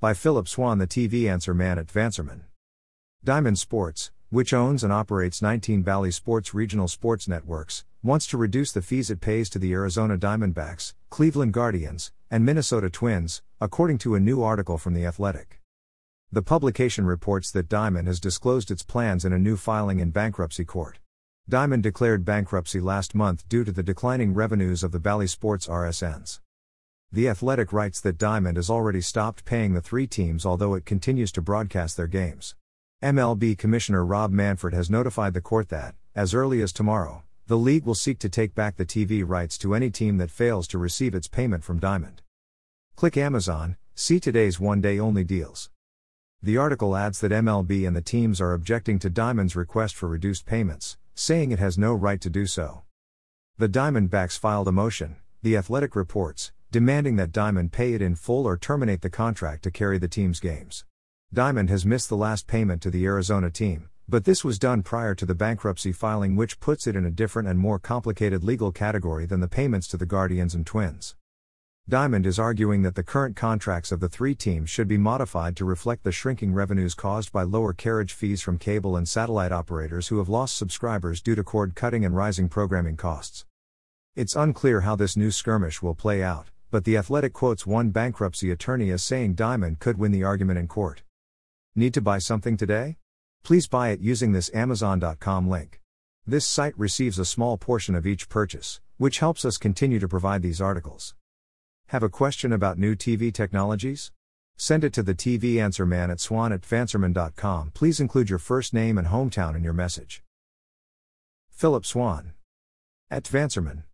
By Phillip Swann, the TV answer man at TVAnswerMan. Diamond Sports, which owns and operates 19 Bally Sports regional sports networks, wants to reduce the fees it pays to the Arizona Diamondbacks, Cleveland Guardians, and Minnesota Twins, according to a new article from The Athletic. The publication reports that Diamond has disclosed its plans in a new filing in bankruptcy court. Diamond declared bankruptcy last month due to the declining revenues of the Bally Sports RSNs. The Athletic writes that Diamond has already stopped paying the three teams although it continues to broadcast their games. MLB Commissioner Rob Manfred has notified the court that, as early as tomorrow, the league will seek to take back the TV rights to any team that fails to receive its payment from Diamond. Click Amazon, see today's one day only deals. The article adds that MLB and the teams are objecting to Diamond's request for reduced payments, saying it has no right to do so. The Diamondbacks filed a motion, The Athletic reports, demanding that Diamond pay it in full or terminate the contract to carry the team's games. Diamond has missed the last payment to the Arizona team, but this was done prior to the bankruptcy filing, which puts it in a different and more complicated legal category than the payments to the Guardians and Twins. Diamond is arguing that the current contracts of the three teams should be modified to reflect the shrinking revenues caused by lower carriage fees from cable and satellite operators who have lost subscribers due to cord cutting and rising programming costs. It's unclear how this new skirmish will play out, but The Athletic quotes one bankruptcy attorney as saying Diamond could win the argument in court. Need to buy something today? Please buy it using this Amazon.com link. This site receives a small portion of each purchase, which helps us continue to provide these articles. Have a question about new TV technologies? Send it to the TV answer man at swann at tvanswerman.com. Please include your first name and hometown in your message. Phillip Swann. At TVAnswerMan.